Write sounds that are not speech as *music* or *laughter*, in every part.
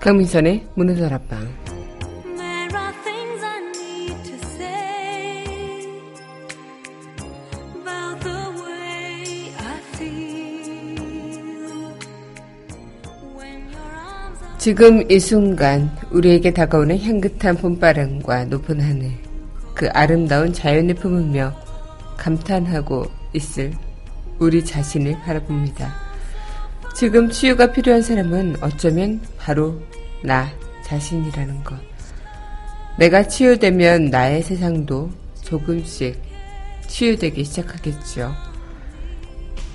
강민선의 문화들 앞방 지금 이 순간 우리에게 다가오는 향긋한 봄바람과 높은 하늘 그 아름다운 자연을 품으며 감탄하고 있을 우리 자신을 바라봅니다. 지금 치유가 필요한 사람은 어쩌면 바로 나 자신이라는 것. 내가 치유되면 나의 세상도 조금씩 치유되기 시작하겠죠.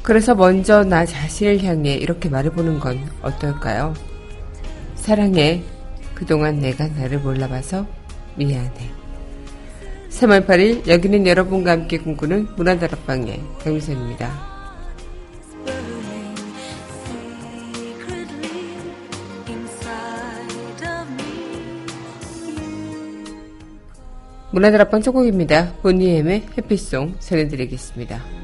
그래서 먼저 나 자신을 향해 이렇게 말해보는 건 어떨까요? 사랑해. 그동안 내가 나를 몰라봐서 미안해. 3월 8일 여기는 여러분과 함께 꿈꾸는 문화다락방의 강미선입니다. 문화들 앞방 첫 곡입니다. 보니엠의 해피송 전해드리겠습니다.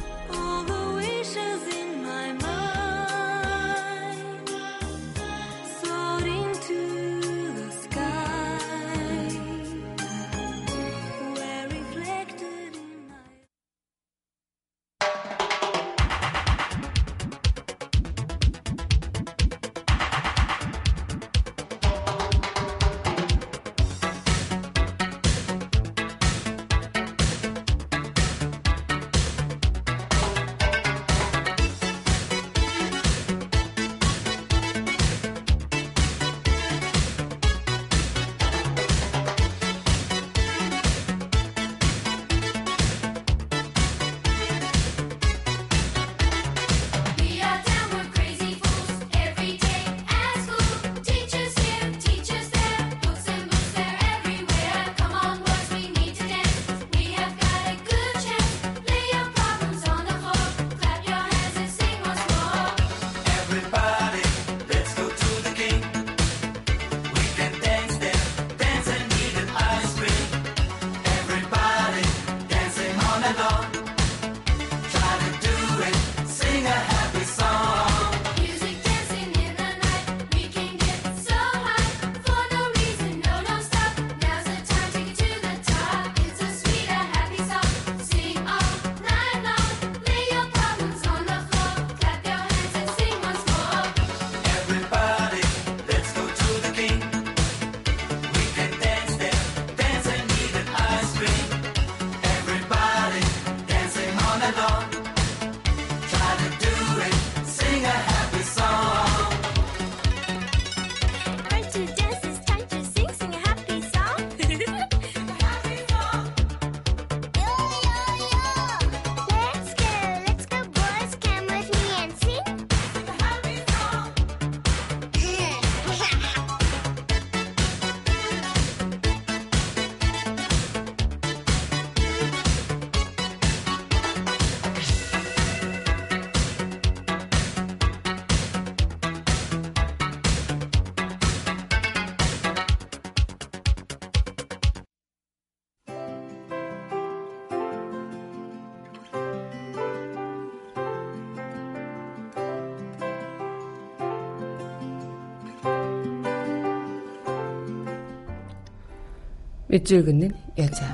밑줄 긋는 여자.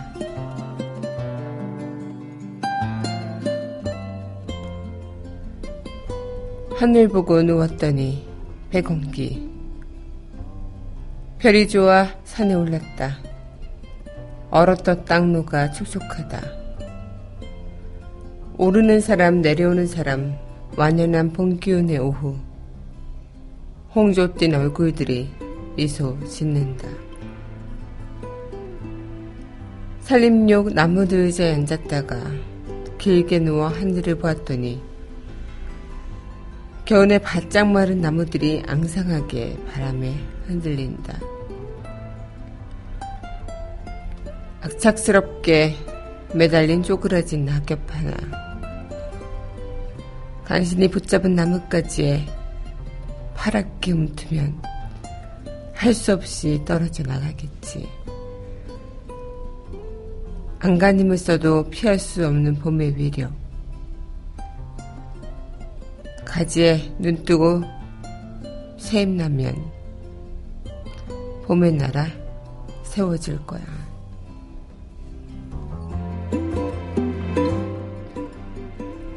하늘 보고 누웠더니 백공기. 별이 좋아 산에 올랐다. 얼었던 땅로가 촉촉하다. 오르는 사람 내려오는 사람 완연한 봄 기운의 오후. 홍조 띤 얼굴들이 미소 짓는다. 산림욕 나무들 의자에 앉았다가 길게 누워 하늘을 보았더니 겨우내 바짝 마른 나무들이 앙상하게 바람에 흔들린다. 악착스럽게 매달린 쪼그라진 낙엽 하나. 간신히 붙잡은 나뭇가지에 파랗게 움트면 할 수 없이 떨어져 나가겠지. 안간힘을 써도 피할 수 없는 봄의 위력. 가지에 눈 뜨고 새임 나면 봄의 나라 세워질 거야.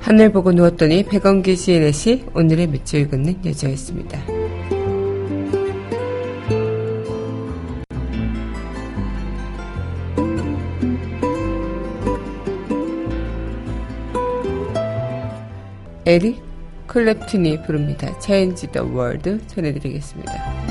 하늘 보고 누웠더니 백원기 시인의 시 오늘의 밑줄 긋는 여자였습니다. 에릭 클랩튼이 부릅니다. Change the World 전해드리겠습니다.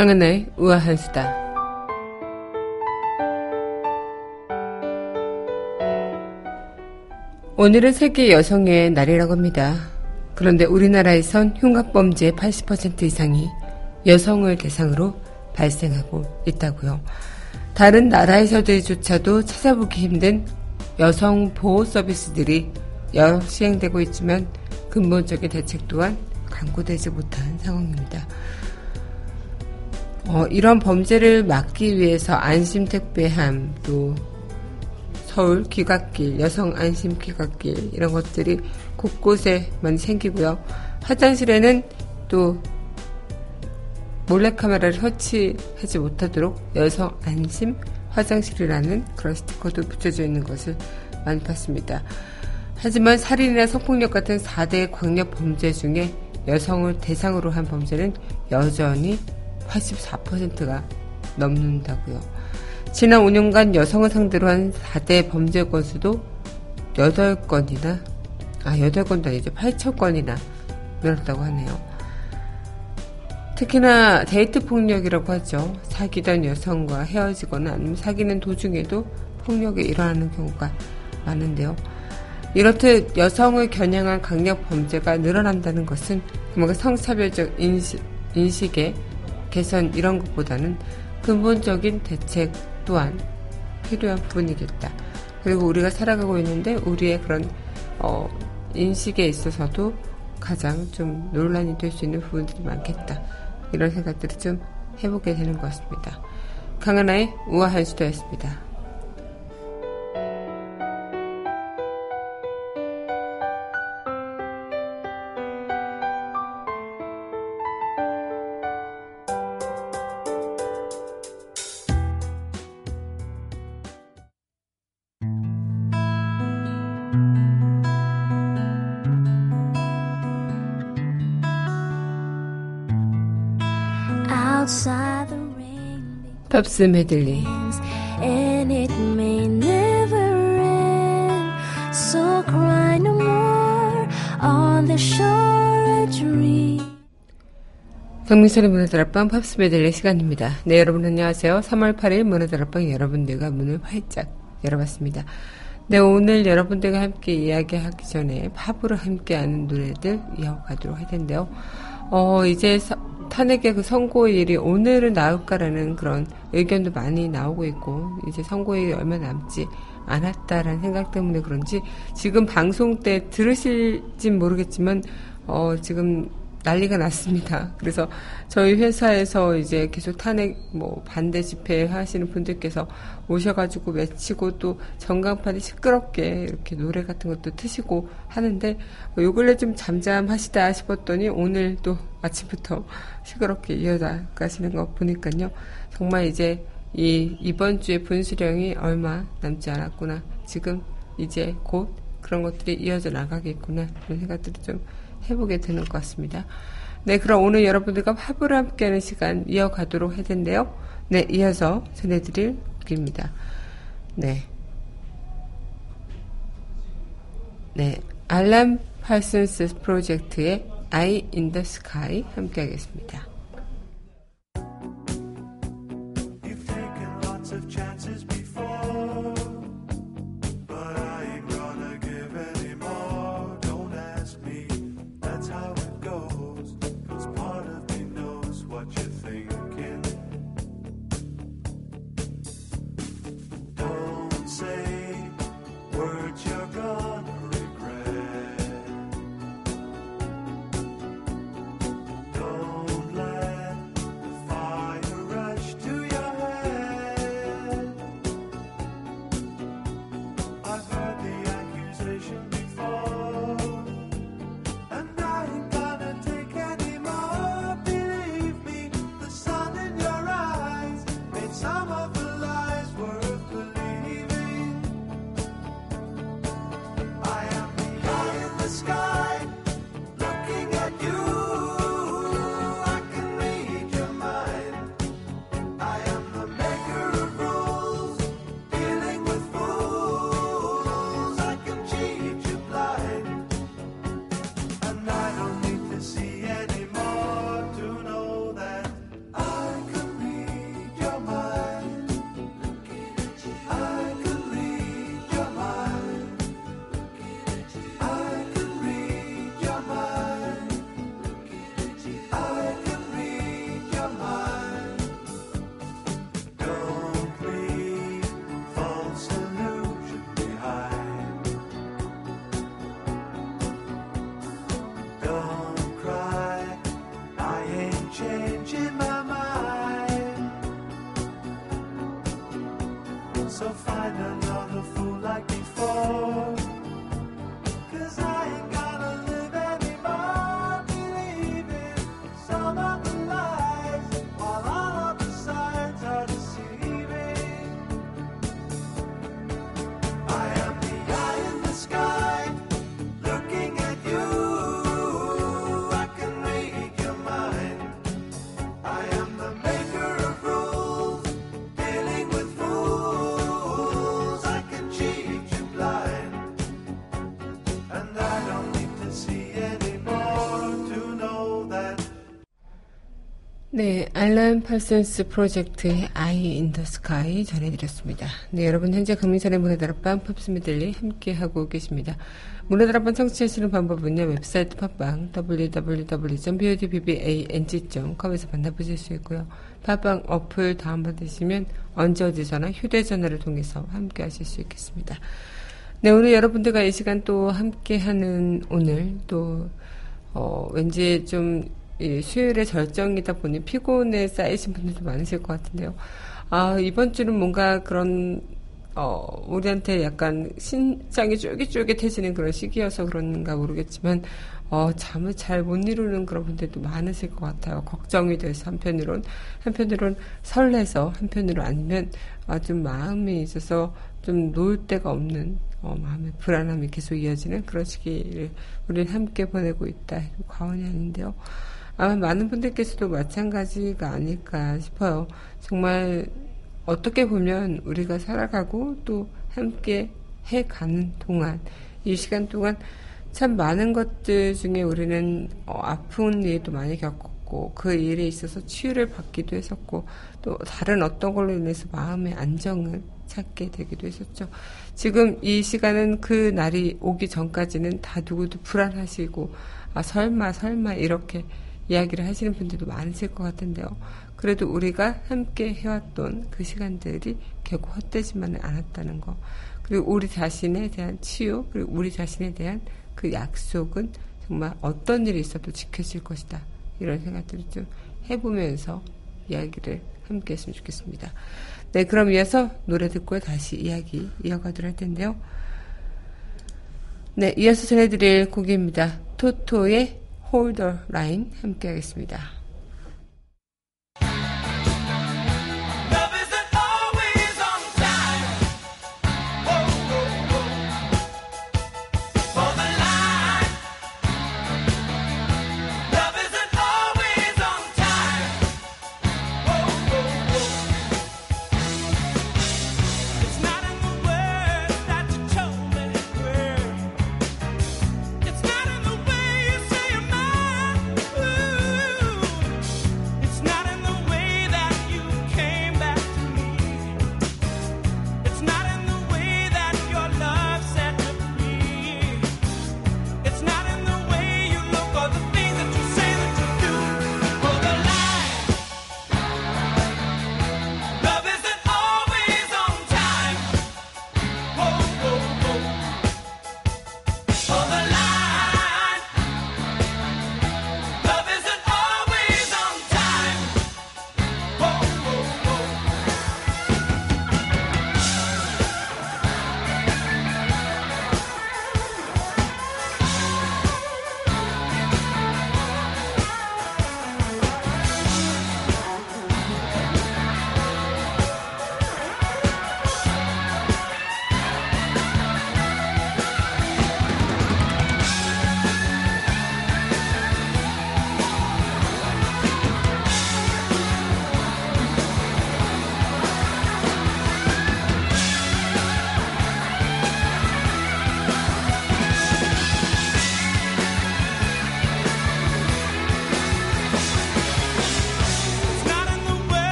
황은의 우아한 수다. 오늘은 세계 여성의 날이라고 합니다. 그런데 우리나라에선 흉악범죄의 80% 이상이 여성을 대상으로 발생하고 있다고요. 다른 나라에서들조차도 찾아보기 힘든 여성 보호 서비스들이 여러 시행되고 있지만 근본적인 대책 또한 강구되지 못한 상황입니다. 어, 이런 범죄를 막기 위해서 안심 택배함, 또 서울 귀갓길, 여성 안심 귀갓길, 이런 것들이 곳곳에 많이 생기고요. 화장실에는 또 몰래카메라를 설치하지 못하도록 여성 안심 화장실이라는 그런 스티커도 붙여져 있는 것을 많이 봤습니다. 하지만 살인이나 성폭력 같은 4대 광력 범죄 중에 여성을 대상으로 한 범죄는 여전히 84%가 넘는다고요. 지난 5년간 여성을 상대로 한 4대 범죄 건수도 8건이나, 아, 8건도 아니죠. 8천 건이나 늘었다고 하네요. 특히나 데이트 폭력이라고 하죠. 사귀던 여성과 헤어지거나 아니면 사귀는 도중에도 폭력이 일어나는 경우가 많은데요. 이렇듯 여성을 겨냥한 강력 범죄가 늘어난다는 것은 그만큼 성차별적 인식, 인식의 개선 이런 것보다는 근본적인 대책 또한 필요한 부분이겠다. 그리고 우리가 살아가고 있는데 우리의 그런 어, 인식에 있어서도 가장 좀 논란이 될 수 있는 부분들이 많겠다. 이런 생각들을 좀 해보게 되는 것 같습니다. 강하나의 우아한 수도였습니다. On the shore a dream 경민선의 문화다락방 팝스 메들리 시간입니다. 네, 여러분 안녕하세요. 3월 8일 문화다락방 여러분들과 문을 활짝 열어봤습니다. 네, 오늘 여러분들과 함께 이야기하기 전에 팝으로 함께하는 노래들 이어가도록 할 텐데요. 어, 이제 탄핵의 그 선고일이 오늘은 나올까라는 그런 의견도 많이 나오고 있고 이제 선고일이 얼마 남지 않았다라는 생각 때문에 그런지 지금 방송 때 들으실진 모르겠지만 어 지금 난리가 났습니다. 그래서 저희 회사에서 이제 계속 탄핵 뭐 반대 집회 하시는 분들께서 오셔가지고 외치고 또 전광판이 시끄럽게 이렇게 노래 같은 것도 트시고 하는데 요 근래 좀 잠잠하시다 싶었더니 오늘 또 아침부터 시끄럽게 이어나가시는 거 보니까요. 정말 이제 이 이번 주에 분수령이 얼마 남지 않았구나. 지금 이제 곧 그런 것들이 이어져 나가겠구나. 이런 생각들을 좀 해보게 되는 것 같습니다. 네, 그럼 오늘 여러분들과 화보를 함께하는 시간 이어가도록 할 텐데요. 네, 이어서 전해드릴 곡입니다. 네. 네, 알람 팔슨스 프로젝트의 Eye in the Sky 함께하겠습니다. 앨런 파슨스 프로젝트의 Eye in the Sky 전해드렸습니다. 네, 여러분 현재 금민선의 문화다락방 팝스 메들리 함께하고 계십니다. 문화다락방 청취하시는 방법은요, 웹사이트 팟빵 www.podbbang.com에서 만나보실 수 있고요. 팟빵 어플 다운받으시면 언제 어디서나 휴대전화를 통해서 함께하실 수 있겠습니다. 네, 오늘 여러분들과 이 시간 또 함께하는 오늘 또 어, 왠지 좀 수요일에 절정이다 보니 피곤에 쌓이신 분들도 많으실 것 같은데요. 아, 이번 주는 뭔가 그런, 어, 우리한테 약간 신장이 쫄깃쫄깃해지는 그런 시기여서 그런가 모르겠지만, 어, 잠을 잘 못 이루는 그런 분들도 많으실 것 같아요. 걱정이 돼서 한편으론, 한편으론 설레서, 한편으로 아니면, 아, 좀 마음이 있어서 좀 놓을 데가 없는, 어, 마음의 불안함이 계속 이어지는 그런 시기를 우리는 함께 보내고 있다 과언이 아닌데요. 아마 많은 분들께서도 마찬가지가 아닐까 싶어요. 정말 어떻게 보면 우리가 살아가고 또 함께 해가는 동안, 이 시간 동안 참 많은 것들 중에 우리는 어, 아픈 일도 많이 겪었고, 그 일에 있어서 치유를 받기도 했었고, 또 다른 어떤 걸로 인해서 마음의 안정을 찾게 되기도 했었죠. 지금 이 시간은 그 날이 오기 전까지는 다 누구도 불안하시고, 아, 설마, 설마, 이렇게 이야기를 하시는 분들도 많으실 것 같은데요. 그래도 우리가 함께 해왔던 그 시간들이 결국 헛되지만은 않았다는 거. 그리고 우리 자신에 대한 치유, 그리고 우리 자신에 대한 그 약속은 정말 어떤 일이 있어도 지켜질 것이다. 이런 생각들을 좀 해보면서 이야기를 함께 했으면 좋겠습니다. 네, 그럼 이어서 노래 듣고 다시 이야기 이어가도록 할 텐데요. 네, 이어서 전해드릴 곡입니다. 토토의 홀더 라인 함께 하겠습니다.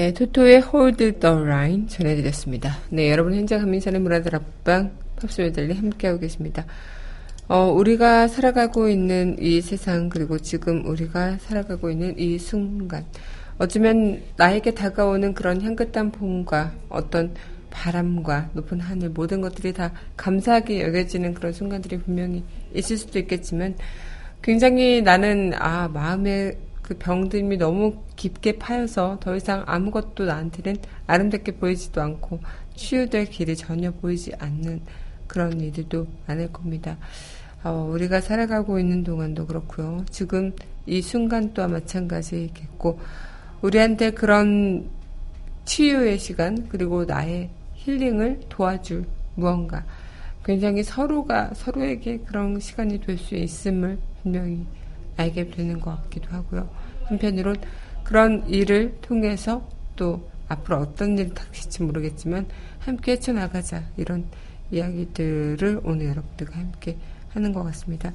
네, 토토의 Hold the Line 전해드렸습니다. 네, 여러분 현재 한민선의 문화들 앞방 팝스 메들리 함께하고 계십니다. 어, 우리가 살아가고 있는 이 세상 그리고 지금 우리가 살아가고 있는 이 순간 어쩌면 나에게 다가오는 그런 향긋한 봄과 어떤 바람과 높은 하늘 모든 것들이 다 감사하게 여겨지는 그런 순간들이 분명히 있을 수도 있겠지만 굉장히 나는 아 마음에 그 병듦이 너무 깊게 파여서 더 이상 아무것도 나한테는 아름답게 보이지도 않고 치유될 길이 전혀 보이지 않는 그런 일들도 많을 겁니다. 어, 우리가 살아가고 있는 동안도 그렇고요. 지금 이 순간 또한 마찬가지겠고 우리한테 그런 치유의 시간 그리고 나의 힐링을 도와줄 무언가 굉장히 서로가 서로에게 그런 시간이 될 수 있음을 분명히 알게 되는 것 같기도 하고요. 한편으론 그런 일을 통해서 또 앞으로 어떤 일이 닥칠지 모르겠지만 함께 헤쳐나가자 이런 이야기들을 오늘 여러분들과 함께 하는 것 같습니다.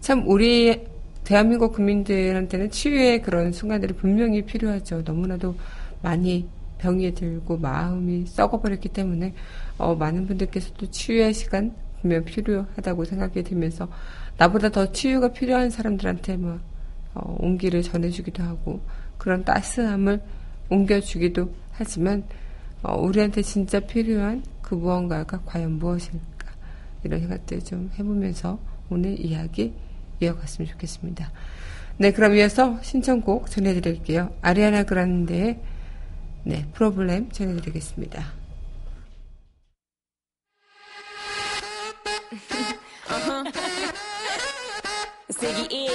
참 우리 대한민국 국민들한테는 치유의 그런 순간들이 분명히 필요하죠. 너무나도 많이 병이 들고 마음이 썩어버렸기 때문에 어, 많은 분들께서도 치유의 시간 분명 필요하다고 생각이 들면서 나보다 더 치유가 필요한 사람들한테 뭐 어, 온기를 전해주기도 하고 그런 따스함을 옮겨주기도 하지만 어, 우리한테 진짜 필요한 그 무언가가 과연 무엇일까 이런 생각들 좀 해보면서 오늘 이야기 이어갔으면 좋겠습니다. 네, 그럼 이어서 신청곡 전해드릴게요. 아리아나 그란데의 네, 프로블렘 전해드리겠습니다. *laughs* Ziggy.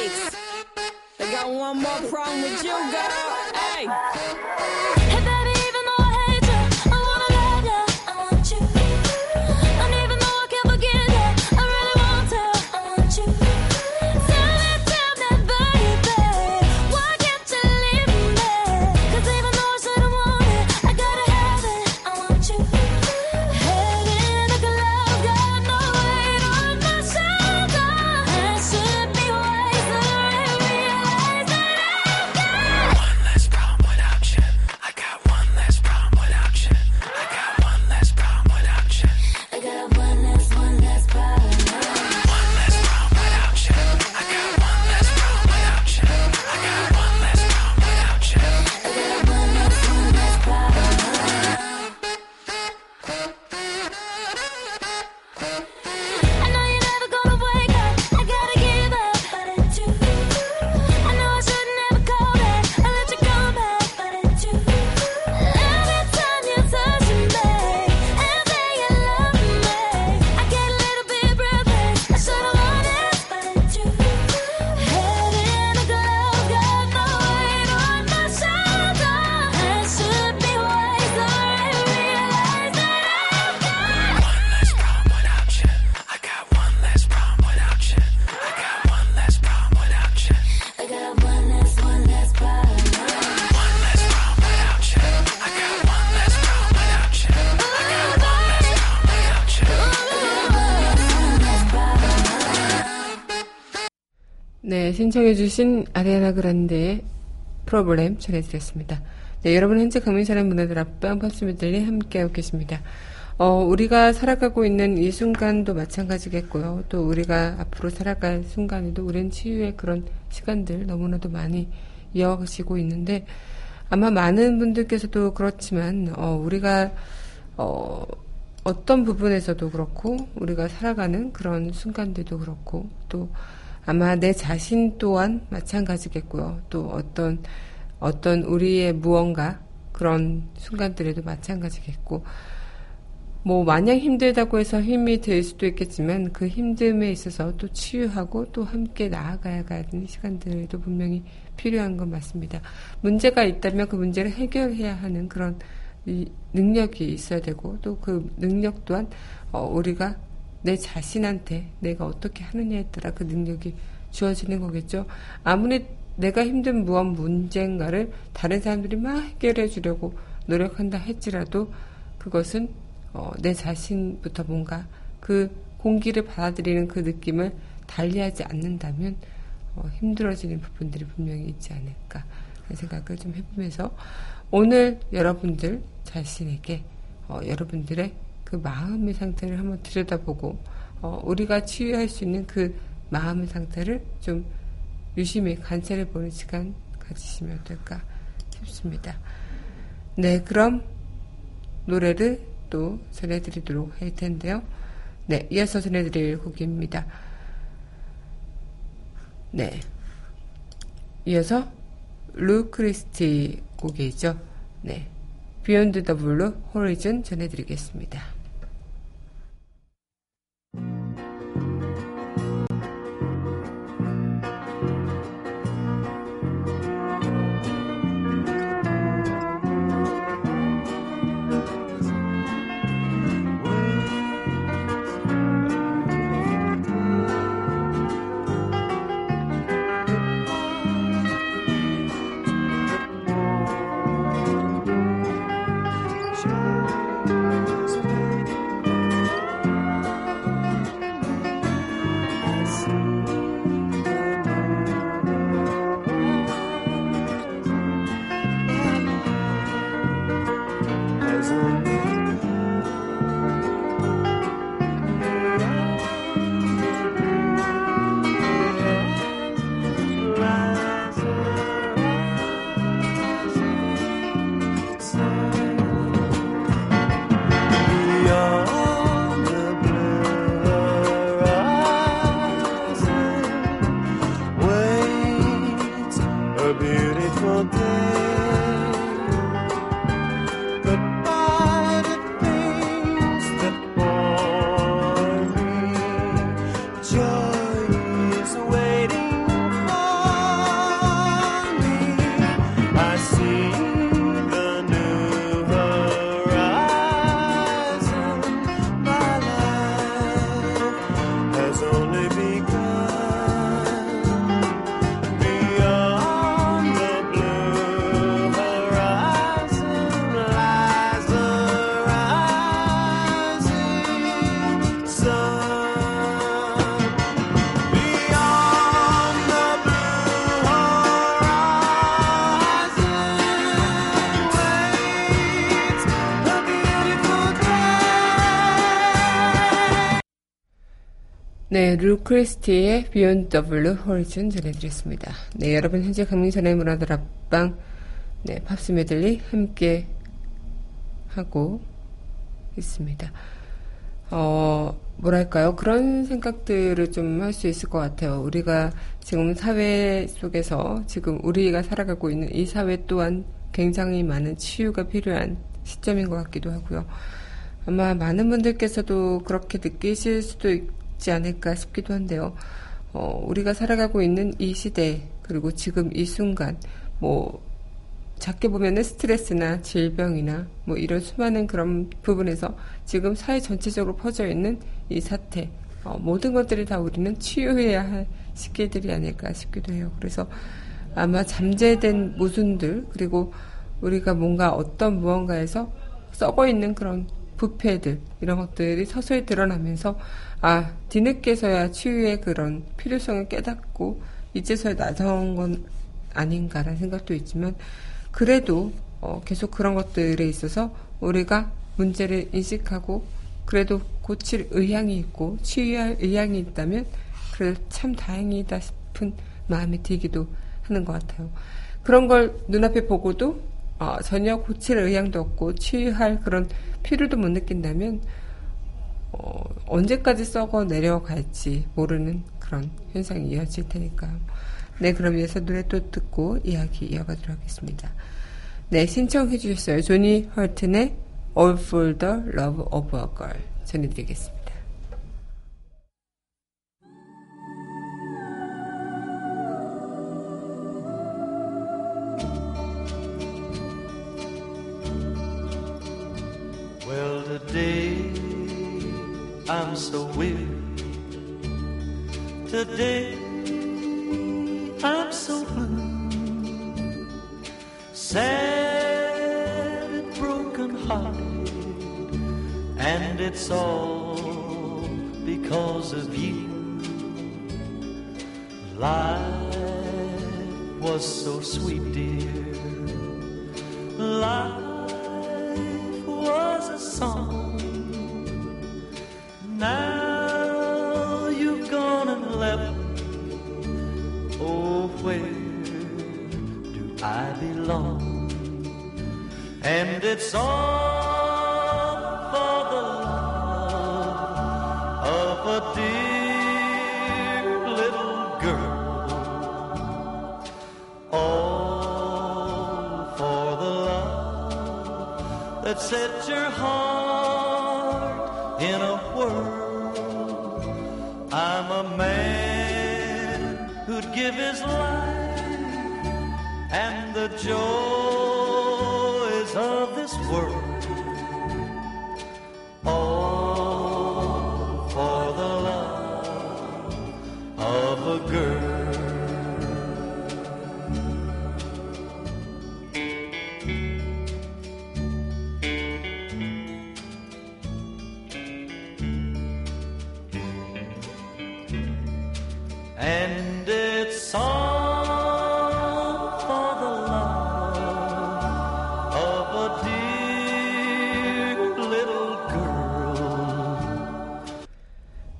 I got one more problem with you, girl. Hey. 신청해주신 아리아나 그란데의 프로블렘 전해드렸습니다. 네, 여러분 현재 강민사람 문화들 앞방 팝스미들리 함께하고 계십니다. 어, 우리가 살아가고 있는 이 순간도 마찬가지겠고요. 또 우리가 앞으로 살아갈 순간에도 우리는 치유의 그런 시간들 너무나도 많이 이어가시고 있는데 아마 많은 분들께서도 그렇지만 어, 우리가 어, 어떤 부분에서도 그렇고 우리가 살아가는 그런 순간들도 그렇고 또 아마 내 자신 또한 마찬가지겠고요. 또 어떤 어떤 우리의 무언가 그런 순간들에도 마찬가지겠고 뭐 마냥 힘들다고 해서 힘이 될 수도 있겠지만 그 힘듦에 있어서 또 치유하고 또 함께 나아가야 하는 시간들도 분명히 필요한 건 맞습니다. 문제가 있다면 그 문제를 해결해야 하는 그런 능력이 있어야 되고 또 그 능력 또한 어, 우리가 내 자신한테 내가 어떻게 하느냐에 따라 그 능력이 주어지는 거겠죠. 아무리 내가 힘든 무언 문제인가를 다른 사람들이 막 해결해 주려고 노력한다 할지라도 그것은 어, 내 자신부터 뭔가 그 공기를 받아들이는 그 느낌을 달리하지 않는다면 어, 힘들어지는 부분들이 분명히 있지 않을까 생각을 좀 해보면서 오늘 여러분들 자신에게 어, 여러분들의 그 마음의 상태를 한번 들여다보고 어, 우리가 치유할 수 있는 그 마음의 상태를 좀 유심히 관찰해 보는 시간 가지시면 어떨까 싶습니다. 네, 그럼 노래를 또 전해드리도록 할 텐데요. 네, 이어서 전해드릴 곡입니다. 네. 이어서 루 크리스티 곡이죠. 네. 비욘드 더 블루 호리즌 전해드리겠습니다. 네, 루크리스티의 the Blue Horizon 전해드렸습니다. 네, 여러분 현재 강민선의 문화들 앞방 네, 팝스 메들리 함께 하고 있습니다. 어, 뭐랄까요. 그런 생각들을 좀 할 수 있을 것 같아요. 우리가 지금 사회 속에서 지금 우리가 살아가고 있는 이 사회 또한 굉장히 많은 치유가 필요한 시점인 것 같기도 하고요. 아마 많은 분들께서도 그렇게 느끼실 수도 있 지 않을까 싶기도 한데요. 어, 우리가 살아가고 있는 이 시대, 그리고 지금 이 순간, 뭐, 작게 보면은 스트레스나 질병이나 뭐 이런 수많은 그런 부분에서 지금 사회 전체적으로 퍼져 있는 이 사태, 어, 모든 것들이 다 우리는 치유해야 할 시기들이 아닐까 싶기도 해요. 그래서 아마 잠재된 모순들, 그리고 우리가 뭔가 어떤 무언가에서 썩어 있는 그런 부패들, 이런 것들이 서서히 드러나면서 아, 뒤늦게서야 치유의 그런 필요성을 깨닫고 이제서야 나선 건 아닌가라는 생각도 있지만 그래도 어, 계속 그런 것들에 있어서 우리가 문제를 인식하고 그래도 고칠 의향이 있고 치유할 의향이 있다면 그래도 참 다행이다 싶은 마음이 들기도 하는 것 같아요. 그런 걸 눈앞에 보고도 어, 전혀 고칠 의향도 없고 치유할 그런 필요도 못 느낀다면 어, 언제까지 썩어 내려갈지 모르는 그런 현상이 이어질 테니까요. 네, 그럼 이어서 노래 또 듣고 이야기 이어가도록 하겠습니다. 네, 신청해 주셨어요. 조니 헐튼의 All for the Love of a Girl 전해드리겠습니다. I'm so weary. Today I'm so blue, sad and broken hearted, and it's all because of you. Life was so sweet, dear. Life was a song. long, and it's on.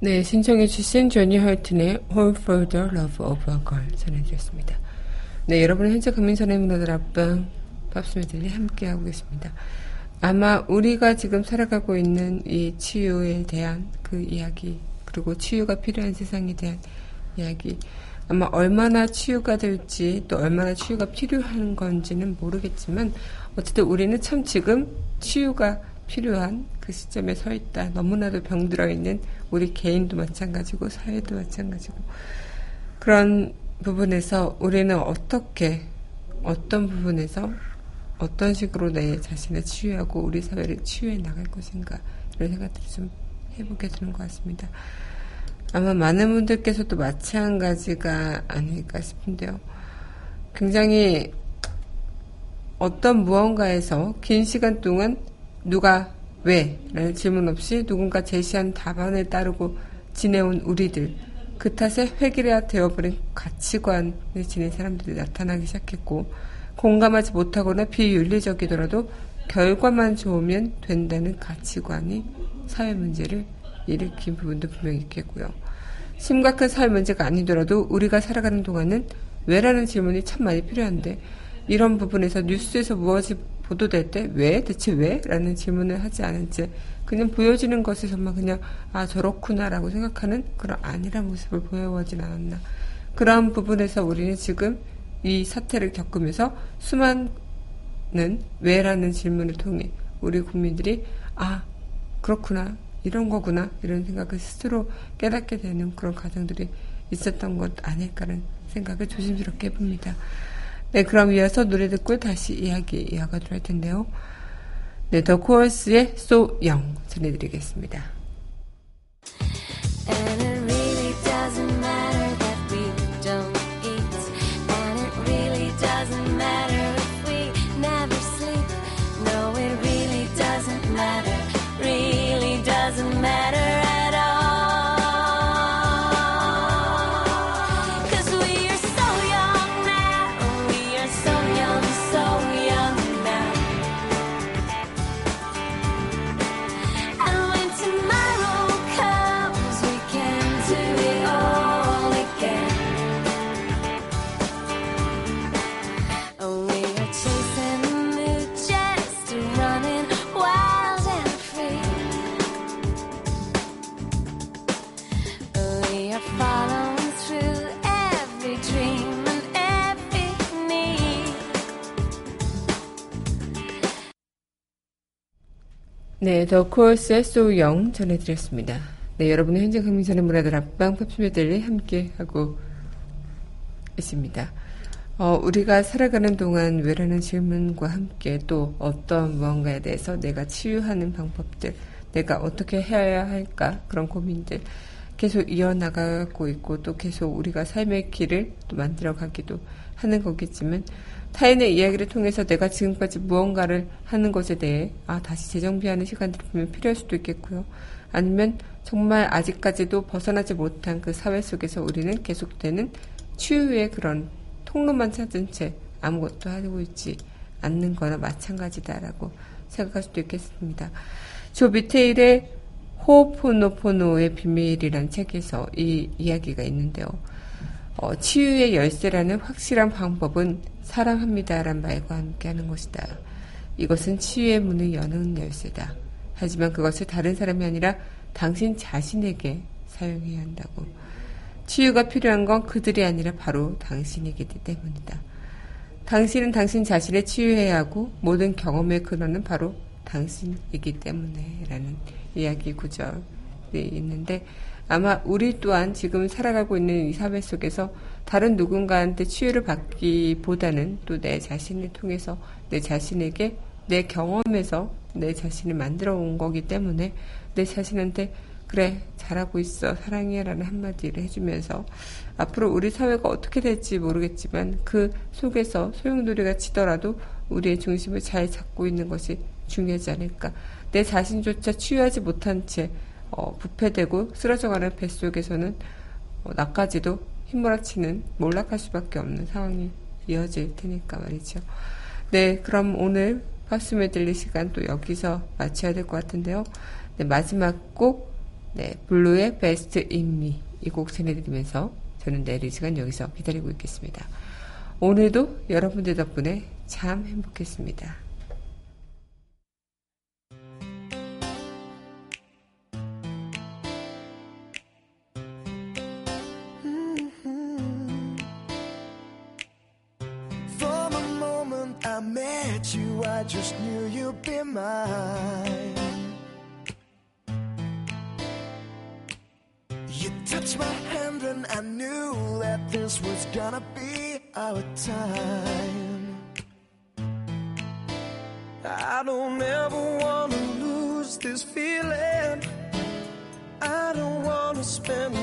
네, 신청해주신 조니 헐튼의 All for the Love of a Girl 전해드렸습니다. 네, 여러분 현재 금민선의 문화들 앞방 팝스메들리 함께하고 계십니다. 아마 우리가 지금 살아가고 있는 이 치유에 대한 그 이야기, 그리고 치유가 필요한 세상에 대한 이야기, 아마 얼마나 치유가 될지 또 얼마나 치유가 필요한 건지는 모르겠지만 어쨌든 우리는 참 지금 치유가 필요한 그 시점에 서 있다. 너무나도 병들어 있는 우리 개인도 마찬가지고 사회도 마찬가지고 그런 부분에서 우리는 어떻게 어떤 부분에서 어떤 식으로 내 자신을 치유하고 우리 사회를 치유해 나갈 것인가 이런 생각들을 좀 해보게 되는 것 같습니다. 아마 많은 분들께서도 마찬가지가 아닐까 싶은데요. 굉장히 어떤 무언가에서 긴 시간 동안 누가 왜? 라는 질문 없이 누군가 제시한 답안을 따르고 지내온 우리들, 그 탓에 획일화 되어버린 가치관을 지닌 사람들이 나타나기 시작했고, 공감하지 못하거나 비윤리적이더라도 결과만 좋으면 된다는 가치관이 사회 문제를 일으킨 부분도 분명히 있겠고요. 심각한 사회 문제가 아니더라도 우리가 살아가는 동안은 왜라는 질문이 참 많이 필요한데 이런 부분에서 뉴스에서 무엇이 보도될 때 왜? 대체 왜? 라는 질문을 하지 않은 채 그냥 보여지는 것에서만 그냥 아 저렇구나라고 생각하는 그런 아니란 모습을 보여오진 않았나. 그러한 부분에서 우리는 지금 이 사태를 겪으면서 수많은 왜라는 질문을 통해 우리 국민들이 아 그렇구나 이런 거구나 이런 생각을 스스로 깨닫게 되는 그런 과정들이 있었던 것 아닐까라는 생각을 조심스럽게 해봅니다. 네, 그럼 이어서 노래 듣고 다시 이야기 이어가도록 할 텐데요. 네, 더 코어스의 Young 전해드리겠습니다. 네, 더 코어스의 Young 전해드렸습니다. 네, 여러분은 현재 강민선의 문화들 앞방 팝스메들리 함께하고 있습니다. 어, 우리가 살아가는 동안 왜라는 질문과 함께 또 어떤 무언가에 대해서 내가 치유하는 방법들, 내가 어떻게 해야 할까 그런 고민들 계속 이어나가고 있고 또 계속 우리가 삶의 길을 또 만들어가기도 하는 거겠지만 타인의 이야기를 통해서 내가 지금까지 무언가를 하는 것에 대해 아 다시 재정비하는 시간들이 분명 필요할 수도 있겠고요. 아니면 정말 아직까지도 벗어나지 못한 그 사회 속에서 우리는 계속되는 치유의 그런 통로만 찾은 채 아무것도 하고 있지 않는 거나 마찬가지다라고 생각할 수도 있겠습니다. 조 미테일의 호포노포노의 비밀이란 책에서 이 이야기가 있는데요. 어, 치유의 열쇠라는 확실한 방법은 사랑합니다란 말과 함께 하는 것이다. 이것은 치유의 문을 여는 열쇠다. 하지만 그것을 다른 사람이 아니라 당신 자신에게 사용해야 한다고. 치유가 필요한 건 그들이 아니라 바로 당신이기 때문이다. 당신은 당신 자신을 치유해야 하고 모든 경험의 근원은 바로 당신이기 때문에 라는 이야기 구절이 있는데 아마 우리 또한 지금 살아가고 있는 이 사회 속에서 다른 누군가한테 치유를 받기보다는 또 내 자신을 통해서 내 자신에게 내 경험에서 내 자신을 만들어 온 거기 때문에 내 자신한테 그래 잘하고 있어 사랑해 라는 한마디를 해주면서 앞으로 우리 사회가 어떻게 될지 모르겠지만 그 속에서 소용돌이가 치더라도 우리의 중심을 잘 잡고 있는 것이 중요하지 않을까. 내 자신조차 치유하지 못한 채 어, 부패되고 쓰러져가는 뱃속에서는 어, 나까지도 휘몰아치는 몰락할 수밖에 없는 상황이 이어질 테니까 말이죠. 네, 그럼 오늘 파스메 들릴 시간 또 여기서 마쳐야 될 것 같은데요. 네, 마지막 곡, 네, 블루의 베스트 인미 이 곡 전해드리면서 저는 내일 이 시간 여기서 기다리고 있겠습니다. 오늘도 여러분들 덕분에 참 행복했습니다. Met you, I just knew you'd be mine. You touched my hand and I knew that this was gonna be our time. I don't ever wanna lose this feeling. I don't wanna spend